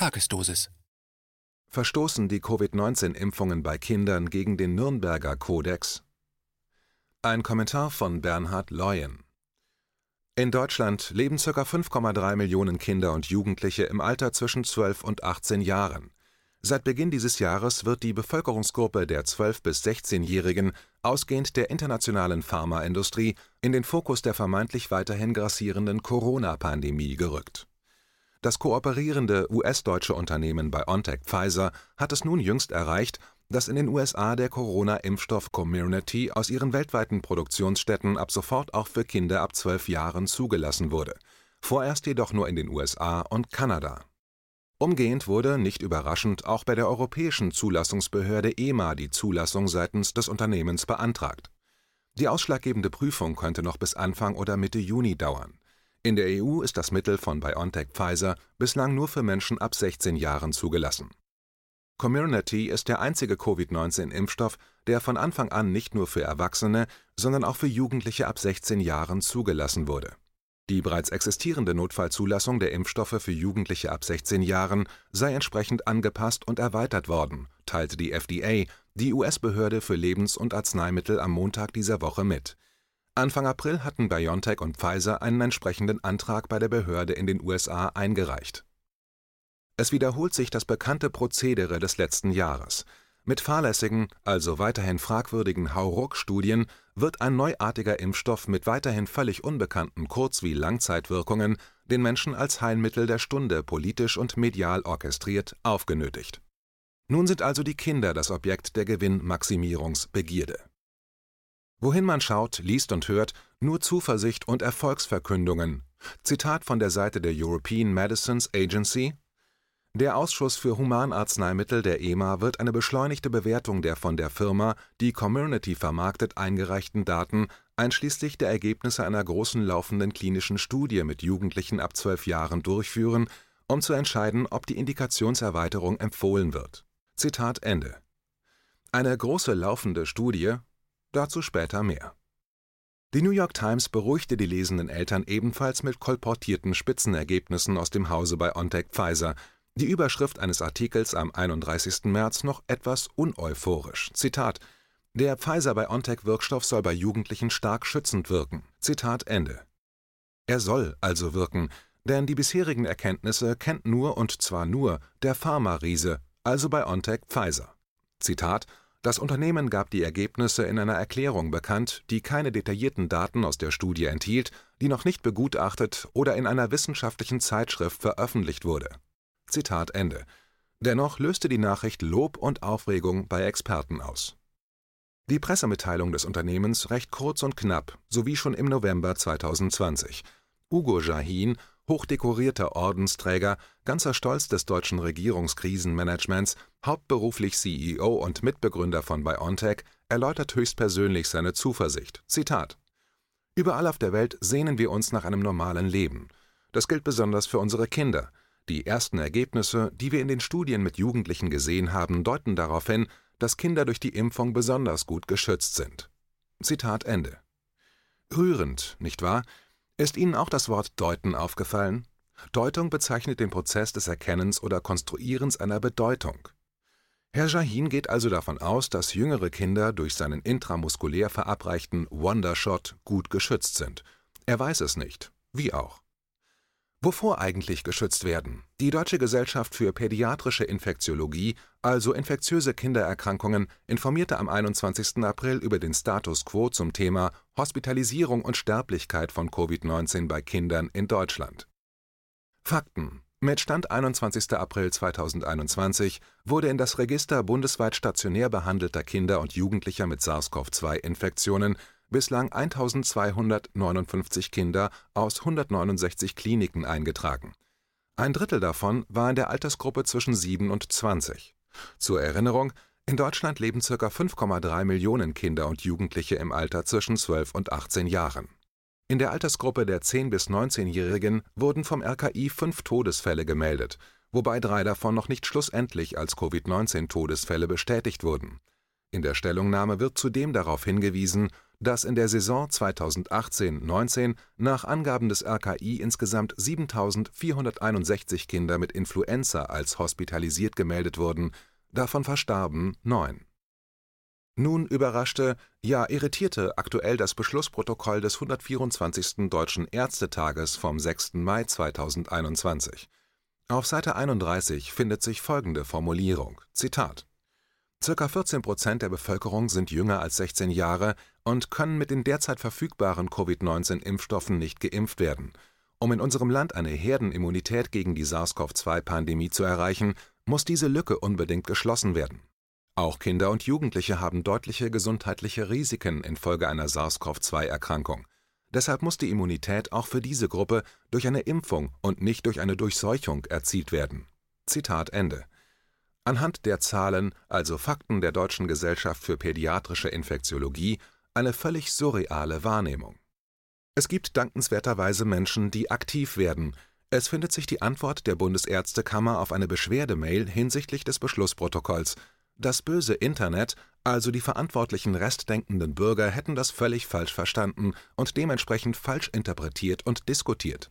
Tagesdosis. Verstoßen die Covid-19-Impfungen bei Kindern gegen den Nürnberger Kodex? Ein Kommentar von Bernhard Leuen. In Deutschland leben ca. 5,3 Millionen Kinder und Jugendliche im Alter zwischen 12 und 18 Jahren. Seit Beginn dieses Jahres wird die Bevölkerungsgruppe der 12- bis 16-Jährigen, ausgehend der internationalen Pharmaindustrie, in den Fokus der vermeintlich weiterhin grassierenden Corona-Pandemie gerückt. Das kooperierende US-deutsche Unternehmen BioNTech Pfizer hat es nun jüngst erreicht, dass in den USA der Corona-Impfstoff Comirnaty aus ihren weltweiten Produktionsstätten ab sofort auch für Kinder ab zwölf Jahren zugelassen wurde, vorerst jedoch nur in den USA und Kanada. Umgehend wurde, nicht überraschend, auch bei der europäischen Zulassungsbehörde EMA die Zulassung seitens des Unternehmens beantragt. Die ausschlaggebende Prüfung könnte noch bis Anfang oder Mitte Juni dauern. In der EU ist das Mittel von BioNTech Pfizer bislang nur für Menschen ab 16 Jahren zugelassen. Comirnaty ist der einzige Covid-19-Impfstoff, der von Anfang an nicht nur für Erwachsene, sondern auch für Jugendliche ab 16 Jahren zugelassen wurde. Die bereits existierende Notfallzulassung der Impfstoffe für Jugendliche ab 16 Jahren sei entsprechend angepasst und erweitert worden, teilte die FDA, die US-Behörde für Lebens- und Arzneimittel am Montag dieser Woche mit. Anfang April hatten BioNTech und Pfizer einen entsprechenden Antrag bei der Behörde in den USA eingereicht. Es wiederholt sich das bekannte Prozedere des letzten Jahres. Mit fahrlässigen, also weiterhin fragwürdigen Hauruck-Studien wird ein neuartiger Impfstoff mit weiterhin völlig unbekannten Kurz- wie Langzeitwirkungen den Menschen als Heilmittel der Stunde politisch und medial orchestriert aufgenötigt. Nun sind also die Kinder das Objekt der Gewinnmaximierungsbegierde. Wohin man schaut, liest und hört, nur Zuversicht und Erfolgsverkündungen. Zitat von der Seite der European Medicines Agency der Ausschuss für Humanarzneimittel der EMA wird eine beschleunigte Bewertung der von der Firma, die Community vermarktet, eingereichten Daten einschließlich der Ergebnisse einer großen laufenden klinischen Studie mit Jugendlichen ab zwölf Jahren durchführen, um zu entscheiden, ob die Indikationserweiterung empfohlen wird. Zitat Ende. Eine große laufende Studie, dazu später mehr. Die New York Times beruhigte die lesenden Eltern ebenfalls mit kolportierten Spitzenergebnissen aus dem Hause bei OnTech Pfizer, die Überschrift eines Artikels am 31. März noch etwas uneuphorisch. Zitat: Der Pfizer-BioNTech-Wirkstoff soll bei Jugendlichen stark schützend wirken. Zitat Ende. Er soll also wirken, denn die bisherigen Erkenntnisse kennt nur und zwar nur der Pharma-Riese, also BioNTech Pfizer. Zitat: Das Unternehmen gab die Ergebnisse in einer Erklärung bekannt, die keine detaillierten Daten aus der Studie enthielt, die noch nicht begutachtet oder in einer wissenschaftlichen Zeitschrift veröffentlicht wurde Zitat Ende. Dennoch löste die Nachricht Lob und Aufregung bei Experten aus. Die Pressemitteilung des Unternehmens recht kurz und knapp, sowie schon im November 2020. Ugo Jahin, hochdekorierter Ordensträger, ganzer Stolz des deutschen Regierungskrisenmanagements, hauptberuflich CEO und Mitbegründer von BioNTech, erläutert höchstpersönlich seine Zuversicht. Zitat: Überall auf der Welt sehnen wir uns nach einem normalen Leben. Das gilt besonders für unsere Kinder. Die ersten Ergebnisse, die wir in den Studien mit Jugendlichen gesehen haben, deuten darauf hin, dass Kinder durch die Impfung besonders gut geschützt sind. Zitat Ende. Rührend, nicht wahr? Ist Ihnen auch das Wort deuten aufgefallen? Deutung bezeichnet den Prozess des Erkennens oder Konstruierens einer Bedeutung. Herr Jahin geht also davon aus, dass jüngere Kinder durch seinen intramuskulär verabreichten Wondershot gut geschützt sind. Er weiß es nicht. Wie auch. Wovor eigentlich geschützt werden? Die Deutsche Gesellschaft für Pädiatrische Infektiologie, also infektiöse Kindererkrankungen, informierte am 21. April über den Status quo zum Thema Hospitalisierung und Sterblichkeit von Covid-19 bei Kindern in Deutschland. Fakten mit Stand 21. April 2021 wurde in das Register bundesweit stationär behandelter Kinder und Jugendlicher mit SARS-CoV-2-Infektionen bislang 1259 Kinder aus 169 Kliniken eingetragen. Ein Drittel davon war in der Altersgruppe zwischen 7 und 20. Zur Erinnerung, in Deutschland leben ca. 5,3 Millionen Kinder und Jugendliche im Alter zwischen 12 und 18 Jahren. In der Altersgruppe der 10- bis 19-Jährigen wurden vom RKI fünf Todesfälle gemeldet, wobei drei davon noch nicht schlussendlich als Covid-19-Todesfälle bestätigt wurden. In der Stellungnahme wird zudem darauf hingewiesen dass in der Saison 2018/19 nach Angaben des RKI insgesamt 7.461 Kinder mit Influenza als hospitalisiert gemeldet wurden, davon verstarben neun. Nun überraschte, ja irritierte aktuell das Beschlussprotokoll des 124. Deutschen Ärztetages vom 6. Mai 2021. Auf Seite 31 findet sich folgende Formulierung: Zitat Circa 14 Prozent der Bevölkerung sind jünger als 16 Jahre und können mit den derzeit verfügbaren Covid-19-Impfstoffen nicht geimpft werden. Um in unserem Land eine Herdenimmunität gegen die SARS-CoV-2-Pandemie zu erreichen, muss diese Lücke unbedingt geschlossen werden. Auch Kinder und Jugendliche haben deutliche gesundheitliche Risiken infolge einer SARS-CoV-2-Erkrankung. Deshalb muss die Immunität auch für diese Gruppe durch eine Impfung und nicht durch eine Durchseuchung erzielt werden. Zitat Ende anhand der Zahlen, also Fakten der Deutschen Gesellschaft für pädiatrische Infektiologie, eine völlig surreale Wahrnehmung. Es gibt dankenswerterweise Menschen, die aktiv werden. Es findet sich die Antwort der Bundesärztekammer auf eine Beschwerdemail hinsichtlich des Beschlussprotokolls. Das böse Internet, also die verantwortlichen restdenkenden Bürger, hätten das völlig falsch verstanden und dementsprechend falsch interpretiert und diskutiert.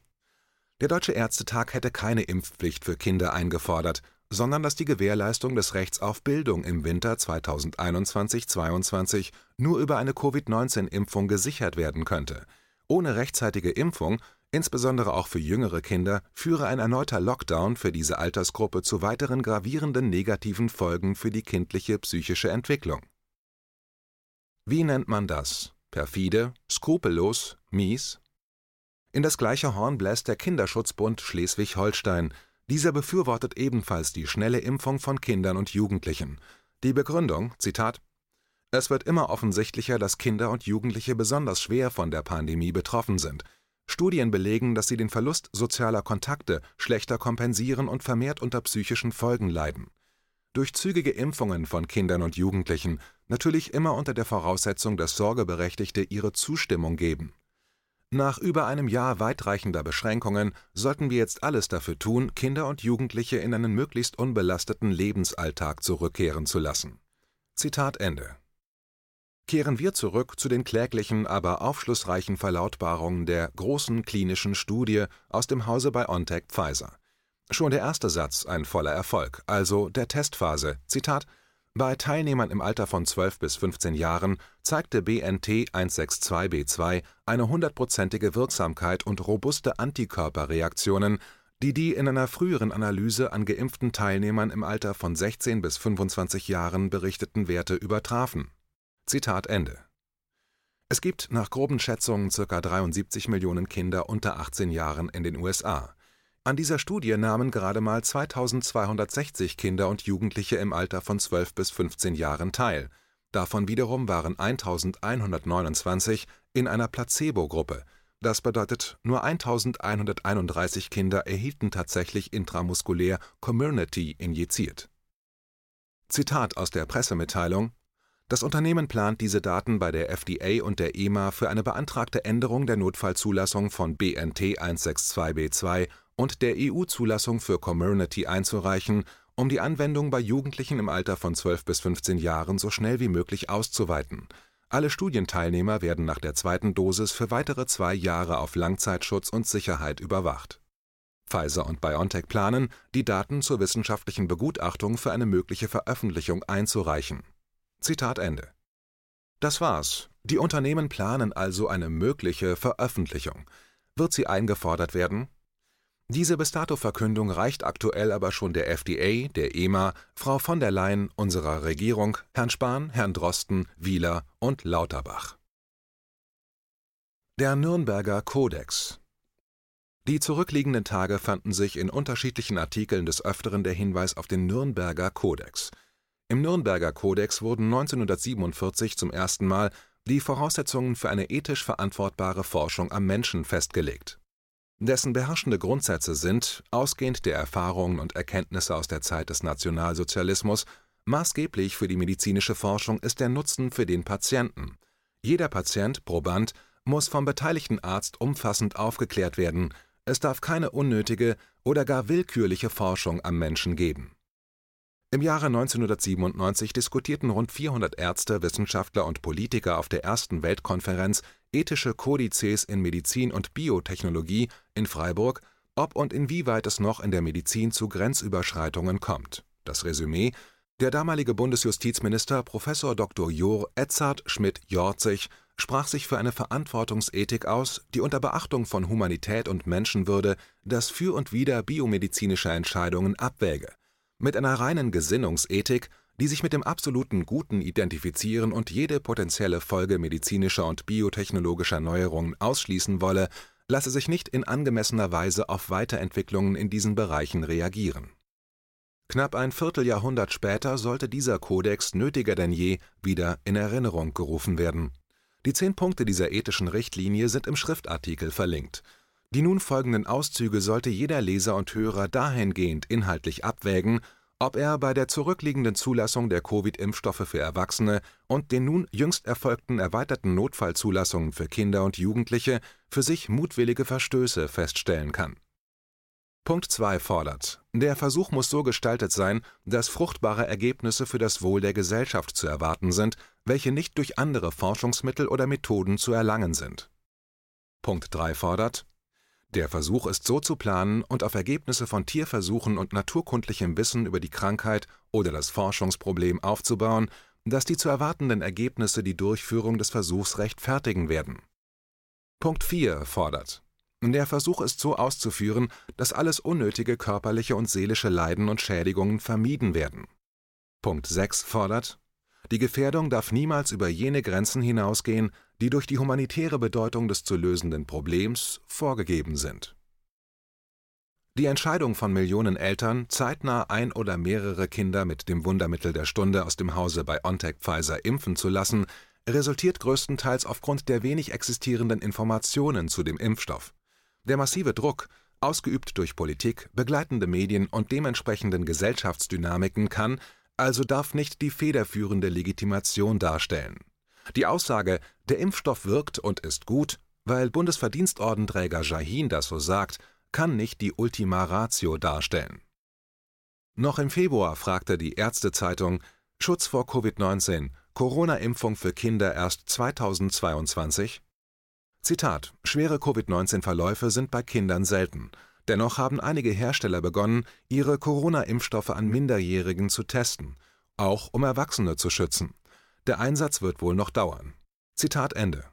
Der Deutsche Ärztetag hätte keine Impfpflicht für Kinder eingefordert sondern dass die Gewährleistung des Rechts auf Bildung im Winter 2021/22 nur über eine Covid-19-Impfung gesichert werden könnte. Ohne rechtzeitige Impfung, insbesondere auch für jüngere Kinder, führe ein erneuter Lockdown für diese Altersgruppe zu weiteren gravierenden negativen Folgen für die kindliche psychische Entwicklung. Wie nennt man das? Perfide, skrupellos, mies? In das gleiche Horn bläst der Kinderschutzbund Schleswig-Holstein dieser befürwortet ebenfalls die schnelle Impfung von Kindern und Jugendlichen. Die Begründung: Zitat Es wird immer offensichtlicher, dass Kinder und Jugendliche besonders schwer von der Pandemie betroffen sind. Studien belegen, dass sie den Verlust sozialer Kontakte schlechter kompensieren und vermehrt unter psychischen Folgen leiden. Durch zügige Impfungen von Kindern und Jugendlichen, natürlich immer unter der Voraussetzung, dass Sorgeberechtigte ihre Zustimmung geben nach über einem Jahr weitreichender Beschränkungen sollten wir jetzt alles dafür tun, Kinder und Jugendliche in einen möglichst unbelasteten Lebensalltag zurückkehren zu lassen. Zitat Ende. Kehren wir zurück zu den kläglichen, aber aufschlussreichen Verlautbarungen der großen klinischen Studie aus dem Hause BioNTech Pfizer. Schon der erste Satz ein voller Erfolg, also der Testphase. Zitat bei Teilnehmern im Alter von 12 bis 15 Jahren zeigte BNT162b2 eine hundertprozentige Wirksamkeit und robuste Antikörperreaktionen, die die in einer früheren Analyse an geimpften Teilnehmern im Alter von 16 bis 25 Jahren berichteten Werte übertrafen. Zitat Ende. Es gibt nach groben Schätzungen ca. 73 Millionen Kinder unter 18 Jahren in den USA an dieser Studie nahmen gerade mal 2260 Kinder und Jugendliche im Alter von 12 bis 15 Jahren teil, davon wiederum waren 1129 in einer Placebo-Gruppe, das bedeutet, nur 1131 Kinder erhielten tatsächlich intramuskulär Comirnaty injiziert. Zitat aus der Pressemitteilung. Das Unternehmen plant diese Daten bei der FDA und der EMA für eine beantragte Änderung der Notfallzulassung von BNT 162b2 und der EU-Zulassung für Comirnaty einzureichen, um die Anwendung bei Jugendlichen im Alter von 12 bis 15 Jahren so schnell wie möglich auszuweiten. Alle Studienteilnehmer werden nach der zweiten Dosis für weitere zwei Jahre auf Langzeitschutz und Sicherheit überwacht. Pfizer und BioNTech planen, die Daten zur wissenschaftlichen Begutachtung für eine mögliche Veröffentlichung einzureichen. Zitat Ende. Das war's. Die Unternehmen planen also eine mögliche Veröffentlichung. Wird sie eingefordert werden? Diese Bis-dato-Verkündung reicht aktuell aber schon der FDA, der EMA, Frau von der Leyen, unserer Regierung, Herrn Spahn, Herrn Drosten, Wieler und Lauterbach. Der Nürnberger Kodex Die zurückliegenden Tage fanden sich in unterschiedlichen Artikeln des Öfteren der Hinweis auf den Nürnberger Kodex. Im Nürnberger Kodex wurden 1947 zum ersten Mal die Voraussetzungen für eine ethisch verantwortbare Forschung am Menschen festgelegt dessen beherrschende Grundsätze sind, ausgehend der Erfahrungen und Erkenntnisse aus der Zeit des Nationalsozialismus, maßgeblich für die medizinische Forschung ist der Nutzen für den Patienten. Jeder Patient (Proband) muss vom beteiligten Arzt umfassend aufgeklärt werden, es darf keine unnötige oder gar willkürliche Forschung am Menschen geben. Im Jahre 1997 diskutierten rund 400 Ärzte, Wissenschaftler und Politiker auf der ersten Weltkonferenz Ethische Kodizes in Medizin und Biotechnologie in Freiburg, ob und inwieweit es noch in der Medizin zu Grenzüberschreitungen kommt. Das Resümee: Der damalige Bundesjustizminister Prof. Dr. Jur. Edzard Schmidt-Jorzig sprach sich für eine Verantwortungsethik aus, die unter Beachtung von Humanität und Menschenwürde das Für und Wider biomedizinischer Entscheidungen abwäge mit einer reinen Gesinnungsethik, die sich mit dem absoluten Guten identifizieren und jede potenzielle Folge medizinischer und biotechnologischer Neuerungen ausschließen wolle, lasse sich nicht in angemessener Weise auf Weiterentwicklungen in diesen Bereichen reagieren. Knapp ein Vierteljahrhundert später sollte dieser Kodex nötiger denn je wieder in Erinnerung gerufen werden. Die zehn Punkte dieser ethischen Richtlinie sind im Schriftartikel verlinkt die nun folgenden Auszüge sollte jeder Leser und Hörer dahingehend inhaltlich abwägen, ob er bei der zurückliegenden Zulassung der Covid-Impfstoffe für Erwachsene und den nun jüngst erfolgten erweiterten Notfallzulassungen für Kinder und Jugendliche für sich mutwillige Verstöße feststellen kann. Punkt 2 fordert: Der Versuch muss so gestaltet sein, dass fruchtbare Ergebnisse für das Wohl der Gesellschaft zu erwarten sind, welche nicht durch andere Forschungsmittel oder Methoden zu erlangen sind. Punkt 3 fordert der Versuch ist so zu planen und auf Ergebnisse von Tierversuchen und naturkundlichem Wissen über die Krankheit oder das Forschungsproblem aufzubauen, dass die zu erwartenden Ergebnisse die Durchführung des Versuchs rechtfertigen werden. Punkt 4 fordert: Der Versuch ist so auszuführen, dass alles unnötige körperliche und seelische Leiden und Schädigungen vermieden werden. Punkt 6 fordert: Die Gefährdung darf niemals über jene Grenzen hinausgehen, die durch die humanitäre Bedeutung des zu lösenden Problems vorgegeben sind. Die Entscheidung von Millionen Eltern, zeitnah ein oder mehrere Kinder mit dem Wundermittel der Stunde aus dem Hause BioNTech Pfizer impfen zu lassen, resultiert größtenteils aufgrund der wenig existierenden Informationen zu dem Impfstoff. Der massive Druck, ausgeübt durch Politik, begleitende Medien und dementsprechenden Gesellschaftsdynamiken kann, also darf nicht die federführende Legitimation darstellen die Aussage, der Impfstoff wirkt und ist gut, weil Bundesverdienstordenträger Jahin das so sagt, kann nicht die Ultima Ratio darstellen. Noch im Februar fragte die Ärztezeitung Schutz vor Covid-19, Corona-Impfung für Kinder erst 2022? Zitat: Schwere Covid-19-Verläufe sind bei Kindern selten. Dennoch haben einige Hersteller begonnen, ihre Corona-Impfstoffe an Minderjährigen zu testen, auch um Erwachsene zu schützen. Der Einsatz wird wohl noch dauern. Zitat Ende.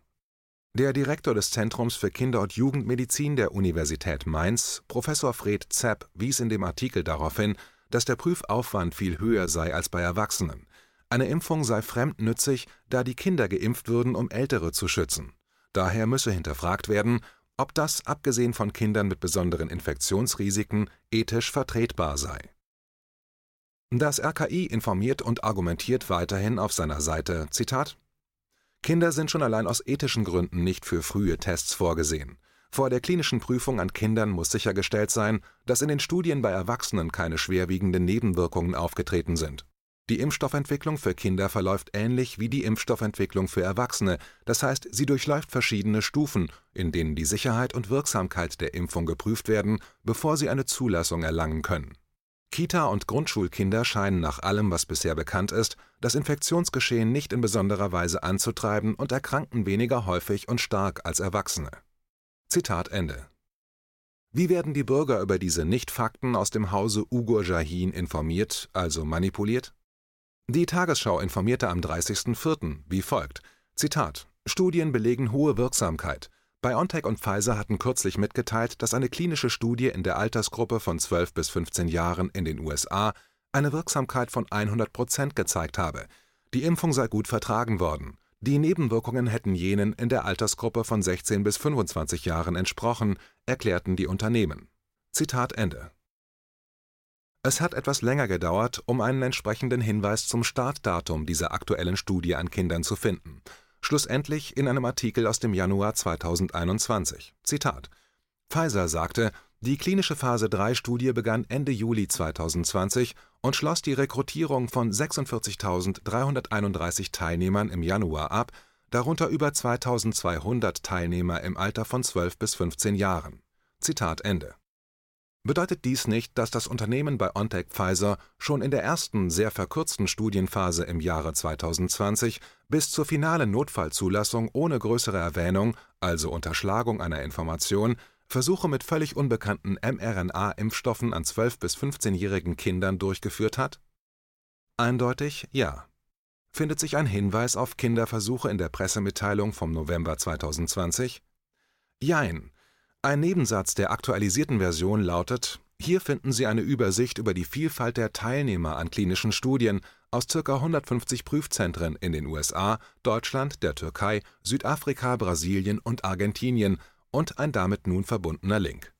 Der Direktor des Zentrums für Kinder- und Jugendmedizin der Universität Mainz, Professor Fred Zepp, wies in dem Artikel darauf hin, dass der Prüfaufwand viel höher sei als bei Erwachsenen. Eine Impfung sei fremdnützig, da die Kinder geimpft würden, um Ältere zu schützen. Daher müsse hinterfragt werden, ob das, abgesehen von Kindern mit besonderen Infektionsrisiken, ethisch vertretbar sei das RKI informiert und argumentiert weiterhin auf seiner Seite: Zitat Kinder sind schon allein aus ethischen Gründen nicht für frühe Tests vorgesehen. Vor der klinischen Prüfung an Kindern muss sichergestellt sein, dass in den Studien bei Erwachsenen keine schwerwiegenden Nebenwirkungen aufgetreten sind. Die Impfstoffentwicklung für Kinder verläuft ähnlich wie die Impfstoffentwicklung für Erwachsene, das heißt, sie durchläuft verschiedene Stufen, in denen die Sicherheit und Wirksamkeit der Impfung geprüft werden, bevor sie eine Zulassung erlangen können Kita und Grundschulkinder scheinen nach allem, was bisher bekannt ist, das Infektionsgeschehen nicht in besonderer Weise anzutreiben und erkranken weniger häufig und stark als Erwachsene. Zitat Ende. Wie werden die Bürger über diese Nicht-Fakten aus dem Hause Ugur Jahin informiert, also manipuliert? Die Tagesschau informierte am 30.04. wie folgt: Zitat: Studien belegen hohe Wirksamkeit. BioNTech und Pfizer hatten kürzlich mitgeteilt, dass eine klinische Studie in der Altersgruppe von 12 bis 15 Jahren in den USA eine Wirksamkeit von 100 Prozent gezeigt habe. Die Impfung sei gut vertragen worden. Die Nebenwirkungen hätten jenen in der Altersgruppe von 16 bis 25 Jahren entsprochen, erklärten die Unternehmen. Zitat Ende. Es hat etwas länger gedauert, um einen entsprechenden Hinweis zum Startdatum dieser aktuellen Studie an Kindern zu finden schlussendlich in einem Artikel aus dem Januar 2021. Zitat: Pfizer sagte, die klinische Phase-3-Studie begann Ende Juli 2020 und schloss die Rekrutierung von 46.331 Teilnehmern im Januar ab, darunter über 2.200 Teilnehmer im Alter von 12 bis 15 Jahren. Zitat Ende bedeutet dies nicht, dass das Unternehmen BioNTech Pfizer schon in der ersten, sehr verkürzten Studienphase im Jahre 2020 bis zur finalen Notfallzulassung ohne größere Erwähnung, also Unterschlagung einer Information, Versuche mit völlig unbekannten mRNA-Impfstoffen an 12 bis 15-jährigen Kindern durchgeführt hat? Eindeutig ja. Findet sich ein Hinweis auf Kinderversuche in der Pressemitteilung vom November 2020? Jein. Ein Nebensatz der aktualisierten Version lautet: Hier finden Sie eine Übersicht über die Vielfalt der Teilnehmer an klinischen Studien aus ca. 150 Prüfzentren in den USA, Deutschland, der Türkei, Südafrika, Brasilien und Argentinien und ein damit nun verbundener Link.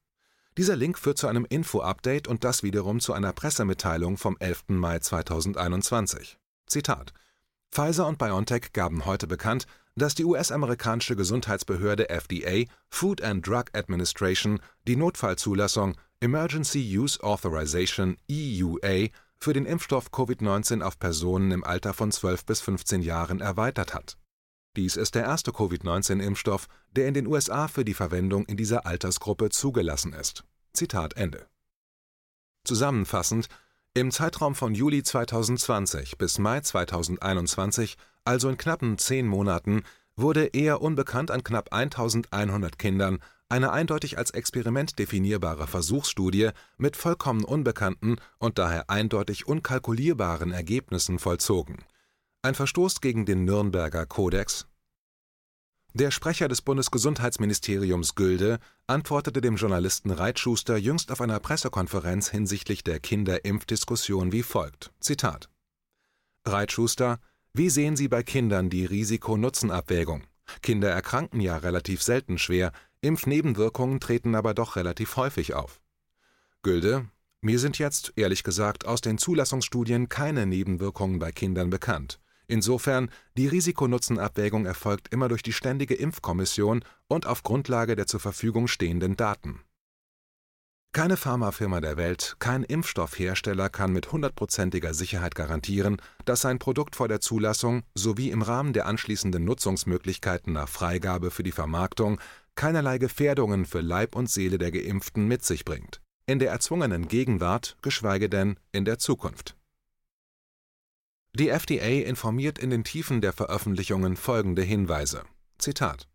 Dieser Link führt zu einem Info-Update und das wiederum zu einer Pressemitteilung vom 11. Mai 2021. Zitat: Pfizer und BioNTech gaben heute bekannt, dass die US-amerikanische Gesundheitsbehörde FDA Food and Drug Administration die Notfallzulassung Emergency Use Authorization EUA für den Impfstoff Covid-19 auf Personen im Alter von 12 bis 15 Jahren erweitert hat dies ist der erste Covid-19-Impfstoff, der in den USA für die Verwendung in dieser Altersgruppe zugelassen ist. Zitat Ende. Zusammenfassend, im Zeitraum von Juli 2020 bis Mai 2021, also in knappen zehn Monaten, wurde eher unbekannt an knapp 1100 Kindern eine eindeutig als Experiment definierbare Versuchsstudie mit vollkommen unbekannten und daher eindeutig unkalkulierbaren Ergebnissen vollzogen ein Verstoß gegen den Nürnberger Kodex? Der Sprecher des Bundesgesundheitsministeriums Gülde antwortete dem Journalisten Reitschuster jüngst auf einer Pressekonferenz hinsichtlich der Kinderimpfdiskussion wie folgt: Zitat Reitschuster, wie sehen Sie bei Kindern die Risiko-Nutzen-Abwägung? Kinder erkranken ja relativ selten schwer, Impfnebenwirkungen treten aber doch relativ häufig auf. Gülde, mir sind jetzt, ehrlich gesagt, aus den Zulassungsstudien keine Nebenwirkungen bei Kindern bekannt. Insofern, die Risiko-Nutzen-Abwägung erfolgt immer durch die Ständige Impfkommission und auf Grundlage der zur Verfügung stehenden Daten. Keine Pharmafirma der Welt, kein Impfstoffhersteller kann mit hundertprozentiger Sicherheit garantieren, dass sein Produkt vor der Zulassung sowie im Rahmen der anschließenden Nutzungsmöglichkeiten nach Freigabe für die Vermarktung keinerlei Gefährdungen für Leib und Seele der Geimpften mit sich bringt, in der erzwungenen Gegenwart, geschweige denn in der Zukunft. Die FDA informiert in den Tiefen der Veröffentlichungen folgende Hinweise: Zitat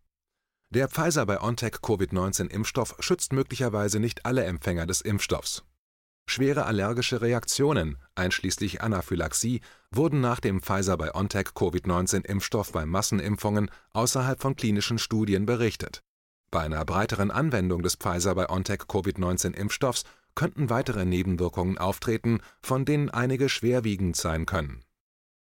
Der Pfizer-BioNTech-Covid-19-Impfstoff schützt möglicherweise nicht alle Empfänger des Impfstoffs. Schwere allergische Reaktionen, einschließlich Anaphylaxie, wurden nach dem Pfizer-BioNTech-Covid-19-Impfstoff bei Massenimpfungen außerhalb von klinischen Studien berichtet. Bei einer breiteren Anwendung des Pfizer-BioNTech-Covid-19-Impfstoffs könnten weitere Nebenwirkungen auftreten, von denen einige schwerwiegend sein können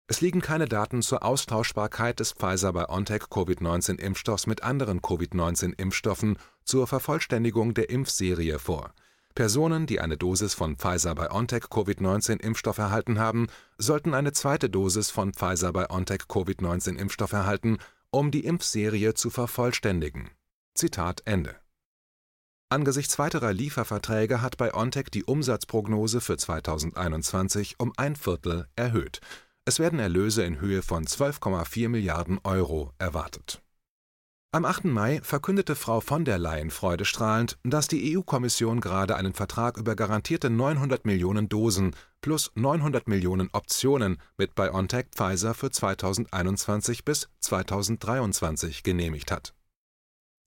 es liegen keine Daten zur Austauschbarkeit des Pfizer-BioNTech-Covid-19-Impfstoffs mit anderen Covid-19-Impfstoffen zur Vervollständigung der Impfserie vor. Personen, die eine Dosis von Pfizer-BioNTech-Covid-19-Impfstoff erhalten haben, sollten eine zweite Dosis von Pfizer-BioNTech-Covid-19-Impfstoff erhalten, um die Impfserie zu vervollständigen. Zitat Ende. Angesichts weiterer Lieferverträge hat BioNTech die Umsatzprognose für 2021 um ein Viertel erhöht es werden Erlöse in Höhe von 12,4 Milliarden Euro erwartet. Am 8. Mai verkündete Frau von der Leyen freudestrahlend, dass die EU-Kommission gerade einen Vertrag über garantierte 900 Millionen Dosen plus 900 Millionen Optionen mit BioNTech Pfizer für 2021 bis 2023 genehmigt hat.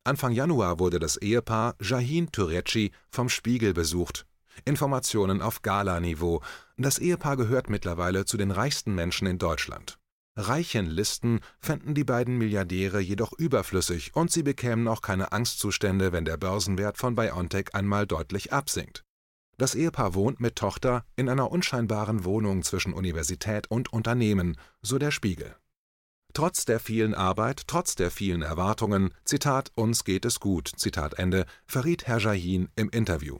Anfang Januar wurde das Ehepaar Jahin Turecci vom Spiegel besucht Informationen auf Gala-Niveau. Das Ehepaar gehört mittlerweile zu den reichsten Menschen in Deutschland. Reichenlisten fänden die beiden Milliardäre jedoch überflüssig und sie bekämen auch keine Angstzustände, wenn der Börsenwert von BioNTech einmal deutlich absinkt. Das Ehepaar wohnt mit Tochter in einer unscheinbaren Wohnung zwischen Universität und Unternehmen, so der Spiegel. Trotz der vielen Arbeit, trotz der vielen Erwartungen, Zitat, uns geht es gut, Zitat Ende, verriet Herr Jahin im Interview.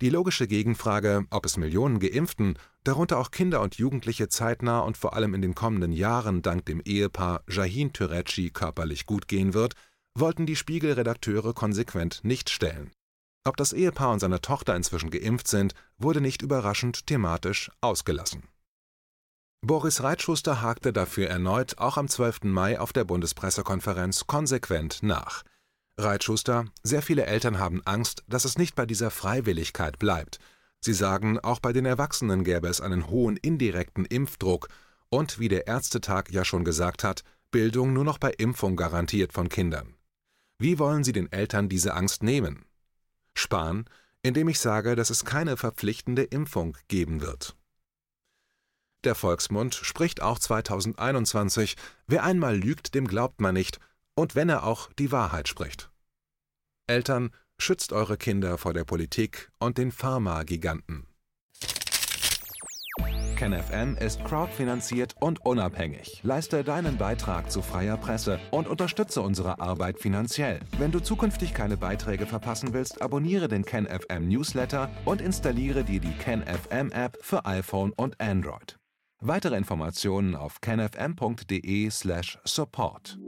Die logische Gegenfrage, ob es Millionen Geimpften, darunter auch Kinder und Jugendliche zeitnah und vor allem in den kommenden Jahren dank dem Ehepaar Jahin Türeci körperlich gut gehen wird, wollten die Spiegel-Redakteure konsequent nicht stellen. Ob das Ehepaar und seine Tochter inzwischen geimpft sind, wurde nicht überraschend thematisch ausgelassen. Boris Reitschuster hakte dafür erneut auch am 12. Mai auf der Bundespressekonferenz konsequent nach. Reitschuster, sehr viele Eltern haben Angst, dass es nicht bei dieser Freiwilligkeit bleibt. Sie sagen, auch bei den Erwachsenen gäbe es einen hohen indirekten Impfdruck und, wie der Ärztetag ja schon gesagt hat, Bildung nur noch bei Impfung garantiert von Kindern. Wie wollen Sie den Eltern diese Angst nehmen? Sparen, indem ich sage, dass es keine verpflichtende Impfung geben wird. Der Volksmund spricht auch 2021, wer einmal lügt, dem glaubt man nicht, und wenn er auch die Wahrheit spricht. Eltern, schützt eure Kinder vor der Politik und den Pharma-Giganten. KenFM ist crowdfinanziert und unabhängig. Leiste deinen Beitrag zu freier Presse und unterstütze unsere Arbeit finanziell. Wenn du zukünftig keine Beiträge verpassen willst, abonniere den KenFM Newsletter und installiere dir die KenFM App für iPhone und Android. Weitere Informationen auf kenfm.de/support.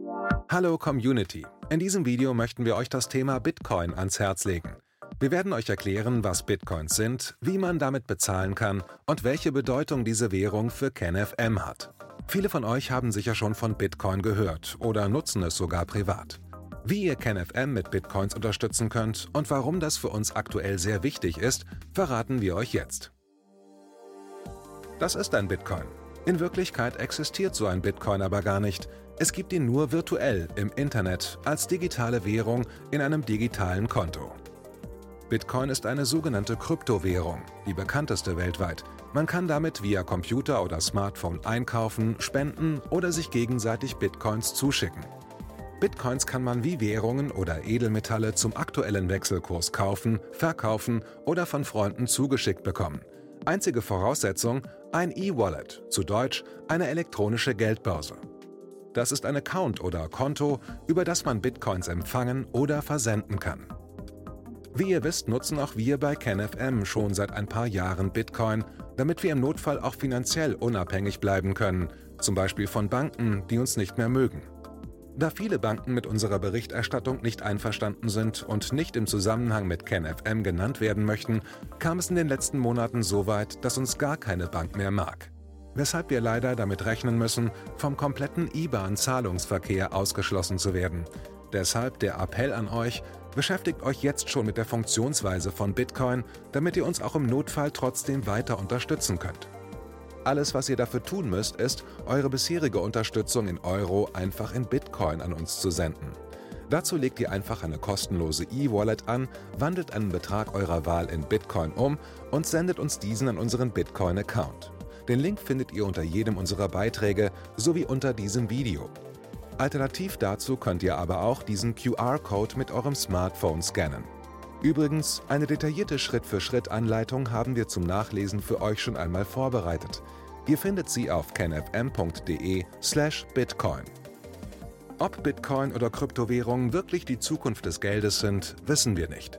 Hallo Community. In diesem Video möchten wir euch das Thema Bitcoin ans Herz legen. Wir werden euch erklären, was Bitcoins sind, wie man damit bezahlen kann und welche Bedeutung diese Währung für KenFM hat. Viele von euch haben sicher schon von Bitcoin gehört oder nutzen es sogar privat. Wie ihr KenFM mit Bitcoins unterstützen könnt und warum das für uns aktuell sehr wichtig ist, verraten wir euch jetzt. Das ist ein Bitcoin. In Wirklichkeit existiert so ein Bitcoin aber gar nicht. Es gibt ihn nur virtuell im Internet als digitale Währung in einem digitalen Konto. Bitcoin ist eine sogenannte Kryptowährung, die bekannteste weltweit. Man kann damit via Computer oder Smartphone einkaufen, spenden oder sich gegenseitig Bitcoins zuschicken. Bitcoins kann man wie Währungen oder Edelmetalle zum aktuellen Wechselkurs kaufen, verkaufen oder von Freunden zugeschickt bekommen. Einzige Voraussetzung, ein E-Wallet, zu Deutsch eine elektronische Geldbörse. Das ist ein Account oder Konto, über das man Bitcoins empfangen oder versenden kann. Wie ihr wisst, nutzen auch wir bei KenFM schon seit ein paar Jahren Bitcoin, damit wir im Notfall auch finanziell unabhängig bleiben können, zum Beispiel von Banken, die uns nicht mehr mögen. Da viele Banken mit unserer Berichterstattung nicht einverstanden sind und nicht im Zusammenhang mit KenFM genannt werden möchten, kam es in den letzten Monaten so weit, dass uns gar keine Bank mehr mag. Weshalb wir leider damit rechnen müssen, vom kompletten IBAN-Zahlungsverkehr ausgeschlossen zu werden. Deshalb der Appell an euch, beschäftigt euch jetzt schon mit der Funktionsweise von Bitcoin, damit ihr uns auch im Notfall trotzdem weiter unterstützen könnt. Alles, was ihr dafür tun müsst, ist, eure bisherige Unterstützung in Euro einfach in Bitcoin an uns zu senden. Dazu legt ihr einfach eine kostenlose E-Wallet an, wandelt einen Betrag eurer Wahl in Bitcoin um und sendet uns diesen an unseren Bitcoin-Account. Den Link findet ihr unter jedem unserer Beiträge sowie unter diesem Video. Alternativ dazu könnt ihr aber auch diesen QR-Code mit eurem Smartphone scannen. Übrigens, eine detaillierte Schritt-für-Schritt-Anleitung haben wir zum Nachlesen für euch schon einmal vorbereitet. Ihr findet sie auf canfm.de/bitcoin. Ob Bitcoin oder Kryptowährungen wirklich die Zukunft des Geldes sind, wissen wir nicht.